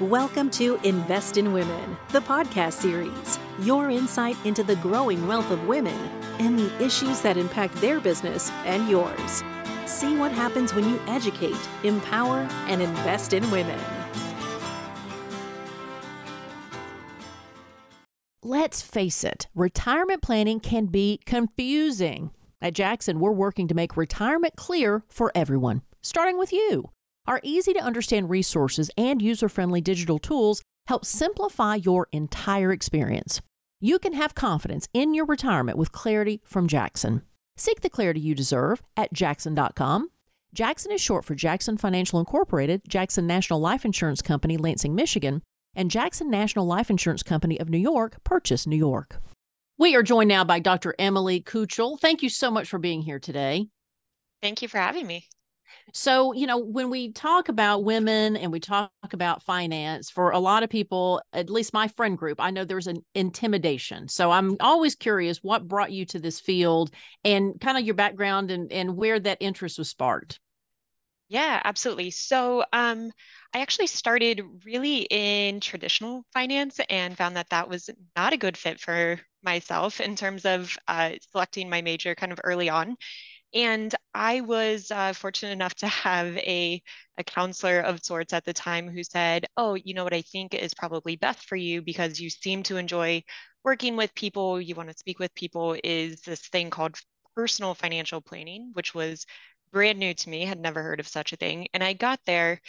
Welcome to Invest in Women, the podcast series. Your insight into the growing wealth of women and the issues that impact their business and yours. See what happens when you educate, empower, and invest in women. Let's face it, retirement planning can be confusing. At Jackson, we're working to make retirement clear for everyone, starting with you. Our easy to understand resources and user friendly digital tools help simplify your entire experience. You can have confidence in your retirement with clarity from Jackson. Seek the clarity you deserve at jackson.com. Jackson is short for Jackson Financial Incorporated, Jackson National Life Insurance Company, Lansing, Michigan, and Jackson National Life Insurance Company of New York, Purchase, New York. We are joined now by Dr. Emily Koochel. Thank you so much for being here today. Thank you for having me. So, you know, when we talk about women and we talk about finance, for a lot of people, at least my friend group, I know there's an intimidation. So I'm always curious what brought you to this field and kind of your background and, and where that interest was sparked. Yeah, absolutely. So um, I actually started really in traditional finance and found that that was not a good fit for myself in terms of uh, selecting my major kind of early on. And I was uh, fortunate enough to have a, a counselor of sorts at the time who said, Oh, you know what I think is probably best for you because you seem to enjoy working with people, you want to speak with people, is this thing called personal financial planning, which was brand new to me, had never heard of such a thing. And I got there.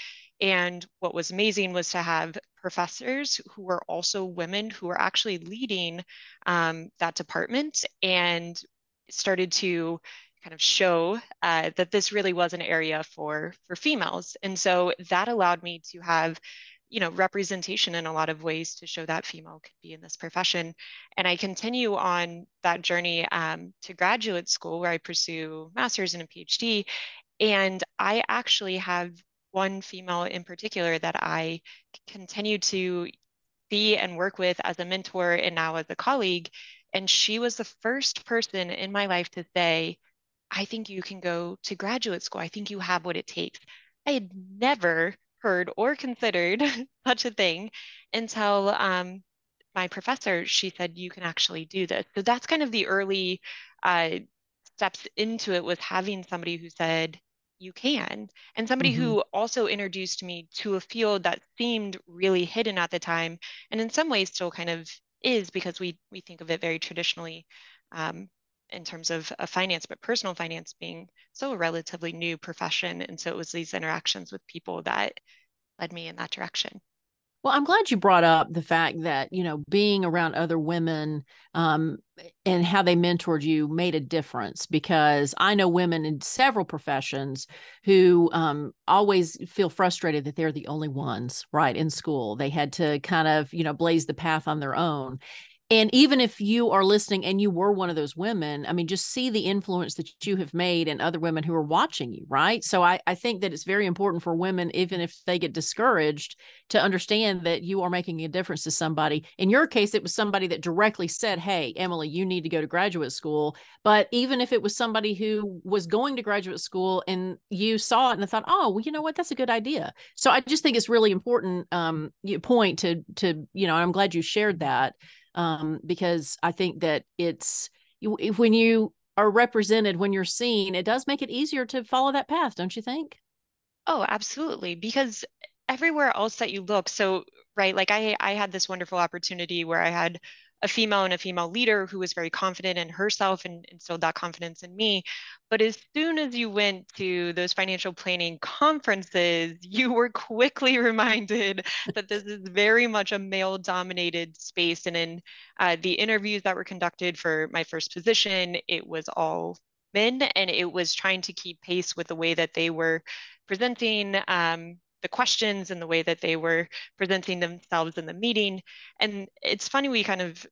And what was amazing was to have professors who were also women who were actually leading um, that department and started to kind of show uh, that this really was an area for for females. And so that allowed me to have you know representation in a lot of ways to show that female could be in this profession. And i continue on that journey um, to graduate school where i pursue master's and a phd and i actually have one female in particular that i continue to be and work with as a mentor and now as a colleague. And she was the first person in my life to say I think you can go to graduate school. I think you have what it takes. I had never heard or considered such a thing until um, my professor, she said, you can actually do this. So that's kind of the early uh, steps into it was having somebody who said, you can. And somebody mm-hmm. who also introduced me to a field that seemed really hidden at the time, and in some ways still kind of is because we we think of it very traditionally. Um, in terms of, of finance, but personal finance being so a relatively new profession. And so it was these interactions with people that led me in that direction. Well, I'm glad you brought up the fact that, you know, being around other women um, and how they mentored you made a difference because I know women in several professions who um, always feel frustrated that they're the only ones, right, in school. They had to kind of, you know, blaze the path on their own and even if you are listening and you were one of those women i mean just see the influence that you have made and other women who are watching you right? So I, I think that it's very important for women even if they get discouraged to understand that you are making a difference to somebody. In your case it was somebody that directly said hey emily you need to go to graduate school. But even if it was somebody who was going to graduate school and you saw it and thought oh well you know what? That's a good idea. So i just think it's really important um point to to you know i'm glad you shared that um, because I think that it's when you are represented, when you're seen, it does make it easier to follow that path, don't you think? Oh, absolutely. Because everywhere else that you look, so right, like I I had this wonderful opportunity where I had a female and a female leader who was very confident in herself and instilled that confidence in me. But as soon as you went to those financial planning conferences, you were quickly reminded that this is very much a male dominated space. And in uh, the interviews that were conducted for my first position, it was all men and it was trying to keep pace with the way that they were presenting um, the questions and the way that they were presenting themselves in the meeting. And it's funny we kind of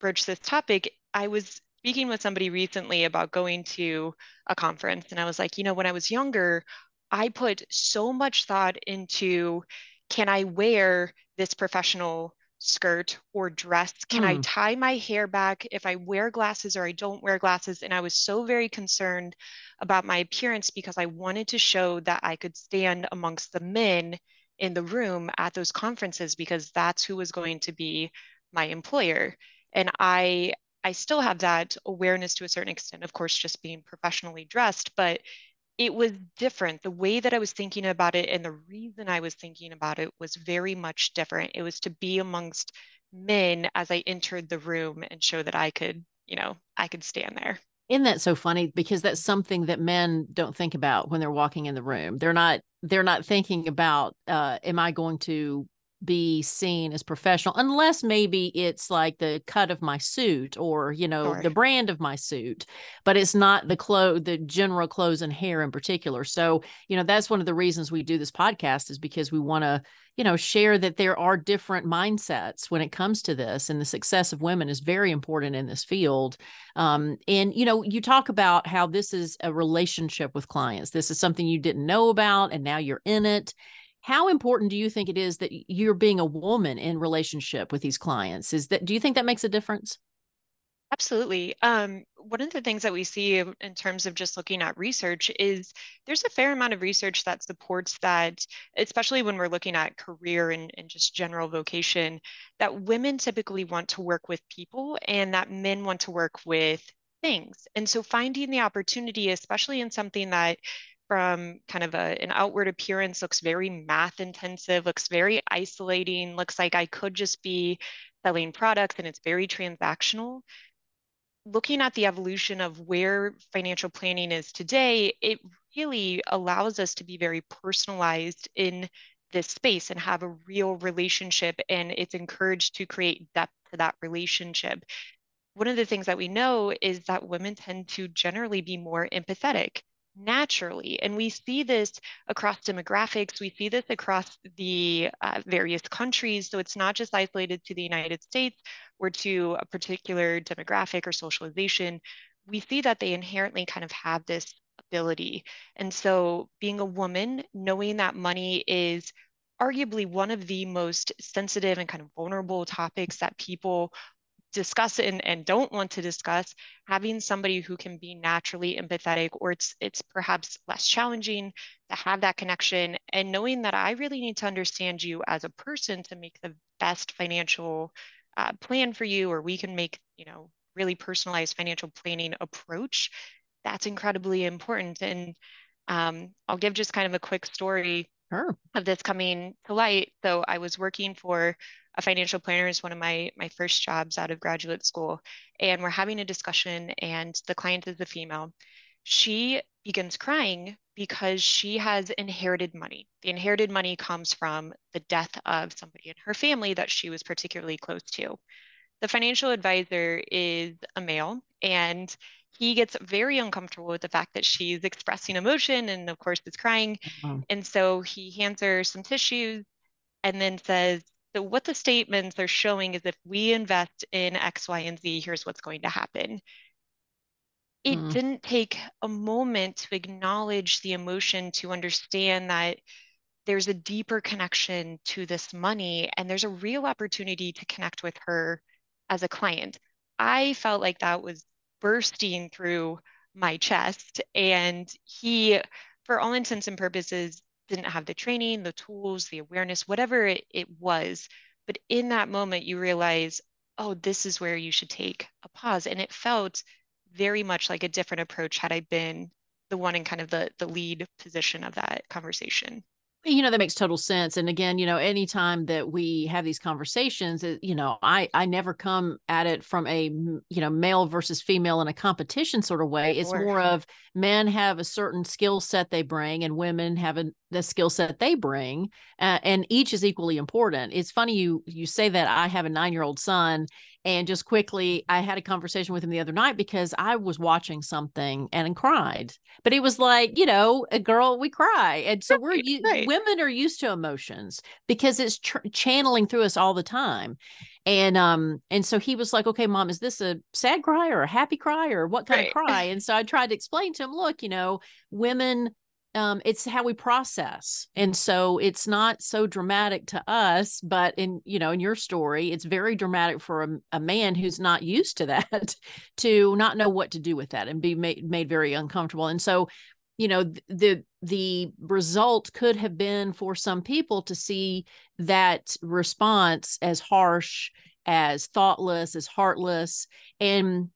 broached this topic. I was speaking with somebody recently about going to a conference, and I was like, you know, when I was younger, I put so much thought into can I wear this professional skirt or dress? Can mm. I hmm. tie my hair back if I wear glasses or I don't wear glasses? And I was so very concerned about my appearance because I wanted to show that I could stand amongst the men in the room at those conferences because that's who was going to be my employer. And I I still have that awareness to a certain extent, of course, just being professionally dressed, but it was different. The way that I was thinking about it and the reason I was thinking about it was very much different. It was to be amongst men as I entered the room and show that I could, you know, I could stand there. Isn't that so funny? Because that's something that men don't think about when they're walking in the room. They're not they're not thinking about uh, am I going to be seen as professional unless maybe it's like the cut of my suit or you know sure. the brand of my suit but it's not the clothes the general clothes and hair in particular. So you know that's one of the reasons we do this podcast is because we want to you know share that there are different mindsets when it comes to this and the success of women is very important in this field. Um, and you know you talk about how this is a relationship with clients. This is something you didn't know about and now you're in it how important do you think it is that you're being a woman in relationship with these clients is that do you think that makes a difference Absolutely. Um, one of the things that we see in terms of just looking at research is there's a fair amount of research that supports that, especially when we're looking at career and, and just general vocation, that women typically want to work with people and that men want to work with things. And so finding the opportunity, especially in something that from kind of a, an outward appearance looks very math intensive, looks very isolating, looks like I could just be selling products and it's very transactional. Looking at the evolution of where financial planning is today, it really allows us to be very personalized in this space and have a real relationship. And it's encouraged to create depth to that relationship. One of the things that we know is that women tend to generally be more empathetic naturally. And we see this across demographics, we see this across the uh, various countries. So it's not just isolated to the United States or to a particular demographic or socialization. We see that they inherently kind of have this ability. And so being a woman, knowing that money is arguably one of the most sensitive and kind of vulnerable topics that people discuss and, and don't want to discuss, having somebody who can be naturally empathetic or it's it's perhaps less challenging to have that connection and knowing that I really need to understand you as a person to make the best financial uh, plan for you or we can make you know really personalized financial planning approach that's incredibly important and um, I'll give just kind of a quick story sure. of this coming to light. So I was working for a financial planner is one of my my first jobs out of graduate school and we're having a discussion and the client is a female. She begins crying because she has inherited money. The inherited money comes from the death of somebody in her family that she was particularly close to. The financial advisor is a male and he gets very uncomfortable with the fact that she's expressing emotion and of course is crying. Mm-hmm. and so he hands her some tissues and then says so what the statements are showing is if we invest in X, Y, and Z, here's what's going to happen. It mm. didn't take a moment to acknowledge the emotion to understand that there's a deeper connection to this money and there's a real opportunity to connect with her as a client. I felt like that was bursting through my chest. And he, for all intents and purposes, didn't have the training, the tools, the awareness, whatever it, it was. But in that moment, you realize, oh, this is where you should take a pause. And it felt very much like a different approach had I been the one in kind of the the lead position of that conversation you know that makes total sense and again you know anytime that we have these conversations you know i i never come at it from a you know male versus female in a competition sort of way it's more of men have a certain skill set they bring and women have a the skill set they bring uh, and each is equally important. It's funny you you say that i have a nine year old son and just quickly i had a conversation with him the other night because i was watching something and cried but it was like you know a girl we cry and so we're right. women are used to emotions because it's tr- channeling through us all the time and um and so he was like okay mom is this a sad cry or a happy cry or what kind right. of cry and so i tried to explain to him look you know women um, it's how we process and so it's not so dramatic to us but in you know in your story it's very dramatic for a, a man who's not used to that to not know what to do with that and be made, made very uncomfortable and so you know the the result could have been for some people to see that response as harsh as thoughtless as heartless and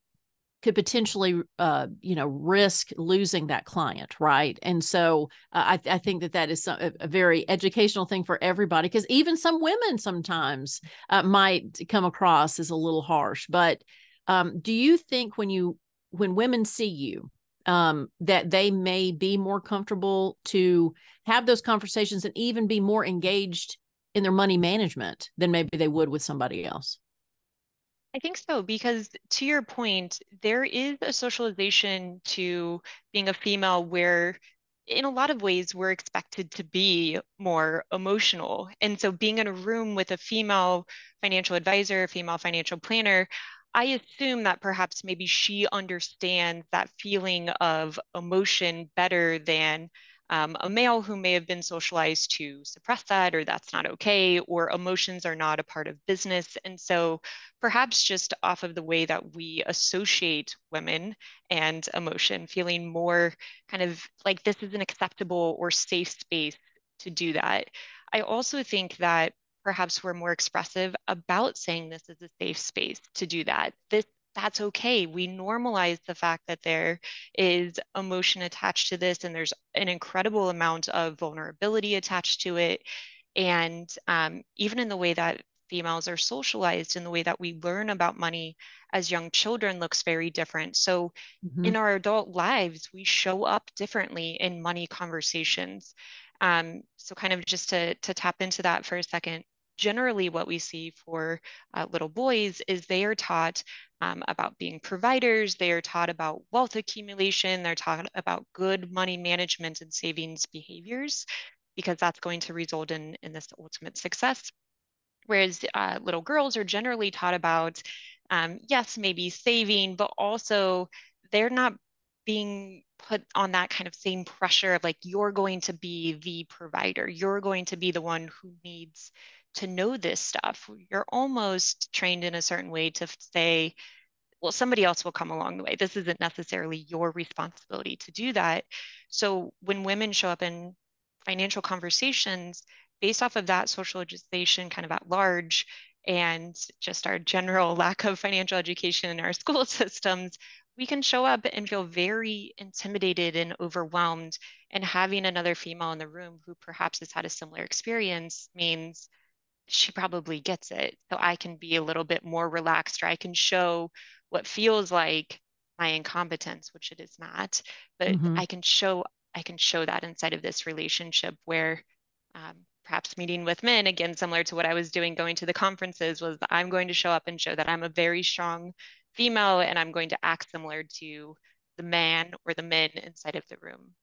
could potentially uh, you know risk losing that client right? And so uh, I, I, think that that is a, a, very educational thing for everybody because even some women sometimes uh, might come across as a little harsh. But um, do you think when you when women see you um, that they may be more comfortable to have those conversations and even be more engaged in their money management than maybe they would with somebody else I think so, because to your point, there is a socialization to being a female where, in a lot of ways, we're expected to be more emotional. And so, being in a room with a female financial advisor, female financial planner, I assume that perhaps maybe she understands that feeling of emotion better than um, a male who may have been socialized to suppress that or that's not okay or emotions are not a part of business. And so perhaps just off of the way that we associate women and emotion feeling more kind of like this is an acceptable or safe space to do that. I also think that perhaps we're more expressive about saying this is a safe space to do that. This that's okay. We normalize the fact that there is emotion attached to this, and there's an incredible amount of vulnerability attached to it. And um, even in the way that females are socialized, in the way that we learn about money as young children, looks very different. So, mm-hmm. in our adult lives, we show up differently in money conversations. Um, so, kind of just to, to tap into that for a second, generally what we see for uh, little boys is they are taught um, about being providers, they are taught about wealth accumulation, they're taught about good money management and savings behaviors, because that's going to result in, in this ultimate success. Whereas uh, little girls are generally taught about, um, yes, maybe saving, but also they're not being put on that kind of same pressure of like, you're going to be the provider, you're going to be the one who needs to know this stuff. You're almost trained in a certain way to say, well, somebody else will come along the way. This isn't necessarily your responsibility to do that. So when women show up in financial conversations based off of that socialization kind of at large and just our general lack of financial education in our school systems, we can show up and feel very intimidated and overwhelmed. And having another female in the room who perhaps has had a similar experience means she probably gets it. So I can be a little bit more relaxed or I can show what feels like my incompetence, which it is not, but mm-hmm. I can show I can show that inside of this relationship where um, perhaps meeting with men again similar to what I was doing going to the conferences was I'm going to show up and show that I'm a very strong female and I'm going to act similar to the man or the men inside of the room.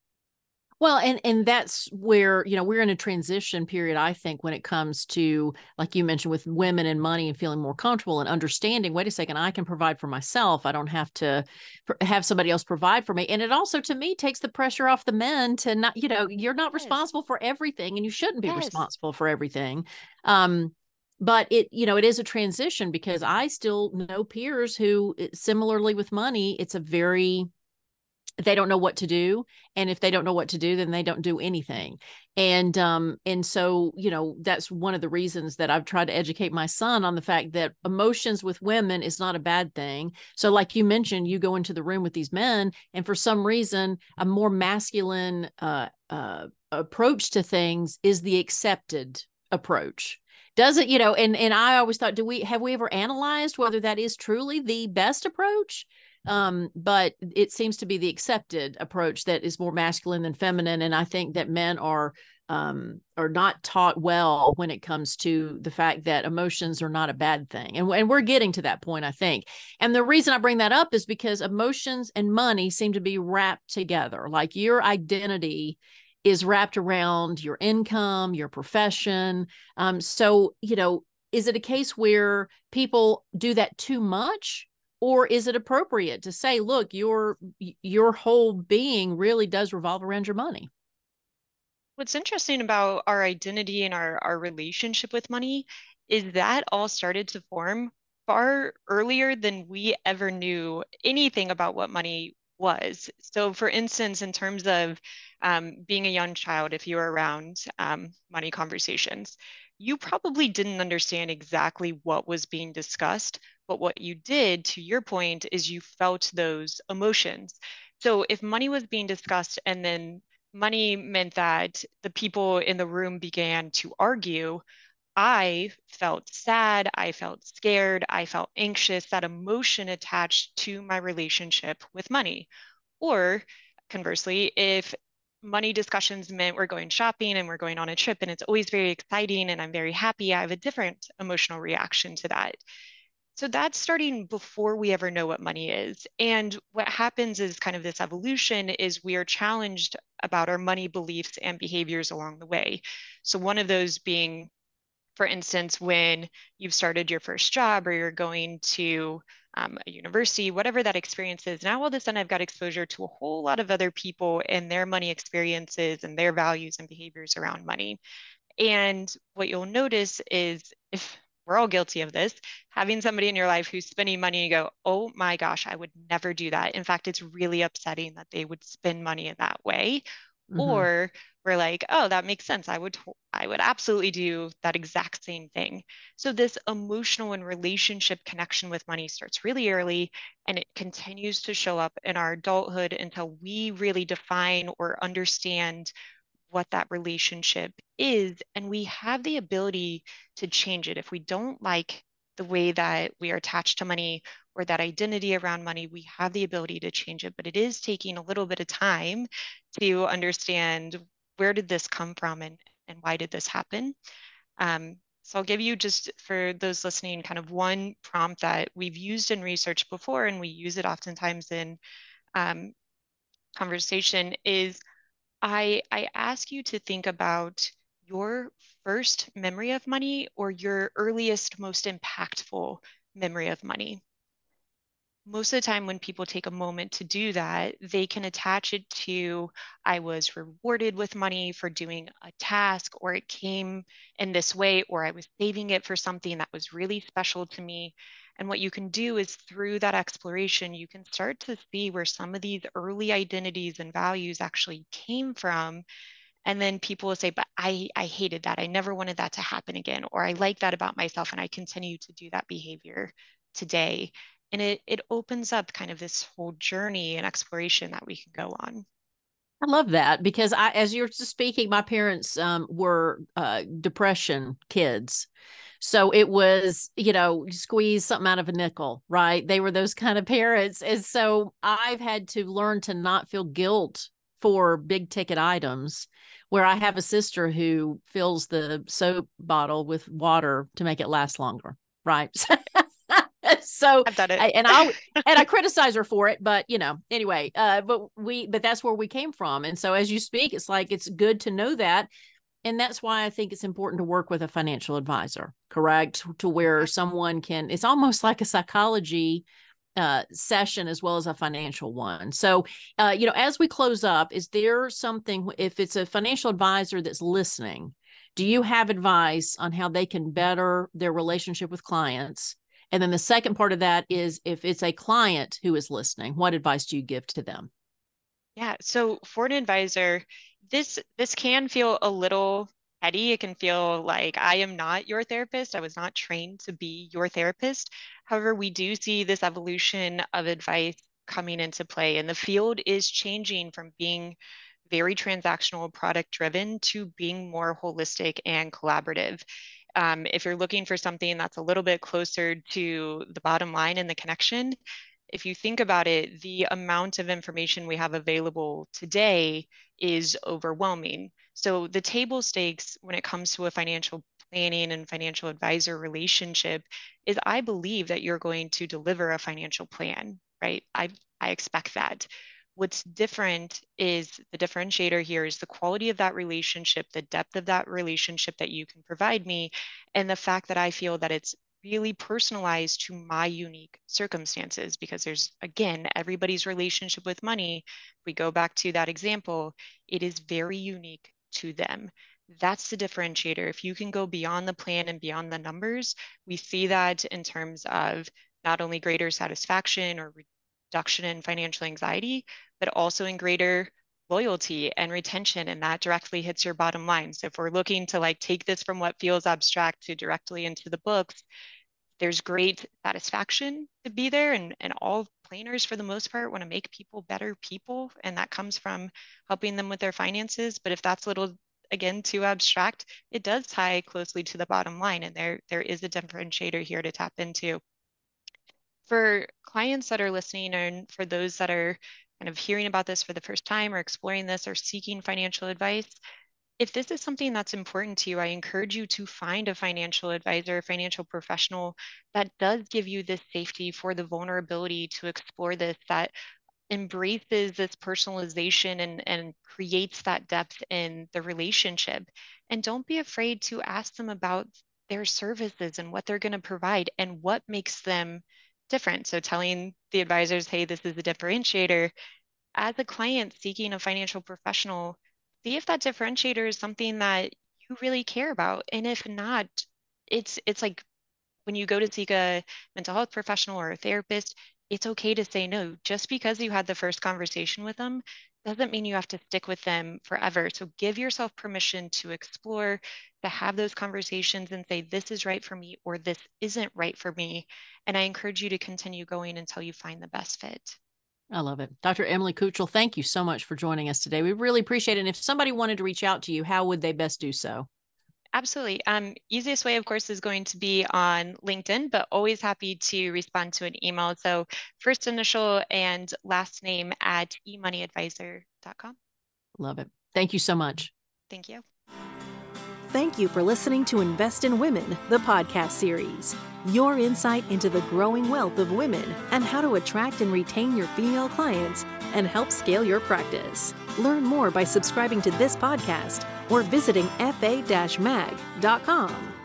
Well, and and that's where you know we're in a transition period. I think when it comes to like you mentioned with women and money and feeling more comfortable and understanding. Wait a second, I can provide for myself. I don't have to have somebody else provide for me. And it also, to me, takes the pressure off the men to not. You know, you're not yes. responsible for everything, and you shouldn't be yes. responsible for everything. Um, but it you know it is a transition because i still know peers who eh, similarly with money it's a very they don't know what to do and if they don't know what to do then they don't do anything. And um and so you know that's one of the reasons that I've tried to educate my son on the fact that emotions with women is not a bad thing. So like you mentioned you go into the room with these men and for some reason a more masculine uh, uh approach to things is the accepted approach. Does it you know and and i always thought do we have we ever analyzed whether that is truly the best approach um, but it seems to be the accepted approach that is more masculine than feminine and i think that men are um, are not taught well when it comes to the fact that emotions are not a bad thing. And, and we're getting to that point, I think. And the reason I bring that up is because emotions and money seem to be wrapped together. Like your identity is wrapped around your income, your profession. Um, so, you know, is it a case where people do that too much or is it appropriate to say look your your whole being really does revolve around your money what's interesting about our identity and our, our relationship with money is that all started to form far earlier than we ever knew anything about what money was. So, for instance, in terms of um, being a young child, if you were around um, money conversations, you probably didn't understand exactly what was being discussed, but what you did, to your point, is you felt those emotions. So, if money was being discussed and then money meant that the people in the room began to argue, I felt sad, I felt scared, I felt anxious, that emotion attached to my relationship with money. Or conversely, if money discussions meant we're going shopping and we're going on a trip and it's always very exciting and I'm very happy, I have a different emotional reaction to that. So that's starting before we ever know what money is. And what happens is kind of this evolution is we are challenged about our money beliefs and behaviors along the way. So one of those being for instance, when you've started your first job or you're going to um, a university, whatever that experience is, now all of a sudden I've got exposure to a whole lot of other people and their money experiences and their values and behaviors around money. And what you'll notice is if we're all guilty of this, having somebody in your life who's spending money and you go, oh my gosh, I would never do that. In fact, it's really upsetting that they would spend money in that way. Mm-hmm. Or we're like, oh, that makes sense. I would I would absolutely do that exact same thing. So this emotional and relationship connection with money starts really early and it continues to show up in our adulthood until we really define or understand what that relationship is and we have the ability to change it if we don't like the way that we are attached to money or that identity around money, we have the ability to change it. But it is taking a little bit of time to understand where did this come from and, and why did this happen. Um, so I'll give you just for those listening kind of one prompt that we've used in research before, and we use it oftentimes in um, conversation is I, I ask you to think about your first memory of money or your earliest, most impactful memory of money. Most of the time when people take a moment to do that they can attach it to i was rewarded with money for doing a task or it came in this way or i was saving it for something that was really special to me and what you can do is through that exploration you can start to see where some of these early identities and values actually came from. And then people will say but i i hated that. I never wanted that to happen again or i like that about myself and i continue to do that behavior today. And it it opens up kind of this whole journey and exploration that we can go on. I love that because I, as you're speaking, my parents um, were uh, depression kids. So it was, you know, squeeze something out of a nickel, right? They were those kind of parents. And so I've had to learn to not feel guilt for big ticket items where I have a sister who fills the soap bottle with water to make it last longer, right? so I've done it. I, and I and I criticize her for it, but you know, anyway, uh, but we but that's where we came from. And so as you speak, it's like it's good to know that. And that's why I think it's important to work with a financial advisor, correct? To where someone can, it's almost like a psychology uh, session as well as a financial one. So, uh, you know, as we close up, is there something, if it's a financial advisor that's listening, do you have advice on how they can better their relationship with clients and then the second part of that is if it's a client who is listening, what advice do you give to them? Yeah, so for an advisor, this this can feel a little heady. It can feel like I am not your therapist. I was not trained to be your therapist. However, we do see this evolution of advice coming into play, and the field is changing from being very transactional product driven to being more holistic and collaborative. Um, if you're looking for something that's a little bit closer to the bottom line and the connection, if you think about it, the amount of information we have available today is overwhelming. So the table stakes when it comes to a financial planning and financial advisor relationship is I believe that you're going to deliver a financial plan, right? I, I expect that. What's different is the differentiator here is the quality of that relationship, the depth of that relationship that you can provide me, and the fact that I feel that it's really personalized to my unique circumstances because there's again everybody's relationship with money. If we go back to that example it is very unique to them. That's the differentiator. If you can go beyond the plan and beyond the numbers we see that in terms of not only greater satisfaction or reduction in financial anxiety, but also in greater loyalty and retention and that directly hits your bottom line. So if we're looking to like take this from what feels abstract to directly into the books there's great satisfaction to be there and, and all planners for the most part want to make people better people and that comes from helping them with their finances. But if that's a little again too abstract it does tie closely to the bottom line and there there is a differentiator here to tap into. For clients that are listening and for those that are kind of hearing about this for the first time or exploring this or seeking financial advice, if this is something that's important to you, I encourage you to find a financial advisor, a financial professional that does give you this safety for the vulnerability to explore this, that embraces this personalization and, and creates that depth in the relationship. And don't be afraid to ask them about their services and what they're going to provide and what makes them different. So telling the advisors, hey, this is a differentiator. As a client seeking a financial professional, see if that differentiator is something that you really care about. And if not, it's it's like when you go to seek a mental health professional or a therapist, it's okay to say no. Just because you had the first conversation with them doesn't mean you have to stick with them forever. So give yourself permission to explore, to have those conversations and say, this is right for me or this isn't right for me. And I encourage you to continue going until you find the best fit. I love it. Dr. Emily Koochel, thank you so much for joining us today. We really appreciate it. And if somebody wanted to reach out to you, how would they best do so? Absolutely. Um, easiest way, of course, is going to be on LinkedIn, but always happy to respond to an email. So first initial and last name at emoneyadvisor.com. Love it. Thank you so much. Thank you. Thank you for listening to Invest in Women, the podcast series. Your insight into the growing wealth of women and how to attract and retain your female clients and help scale your practice. Learn more by subscribing to this podcast or visiting fa-mag.com.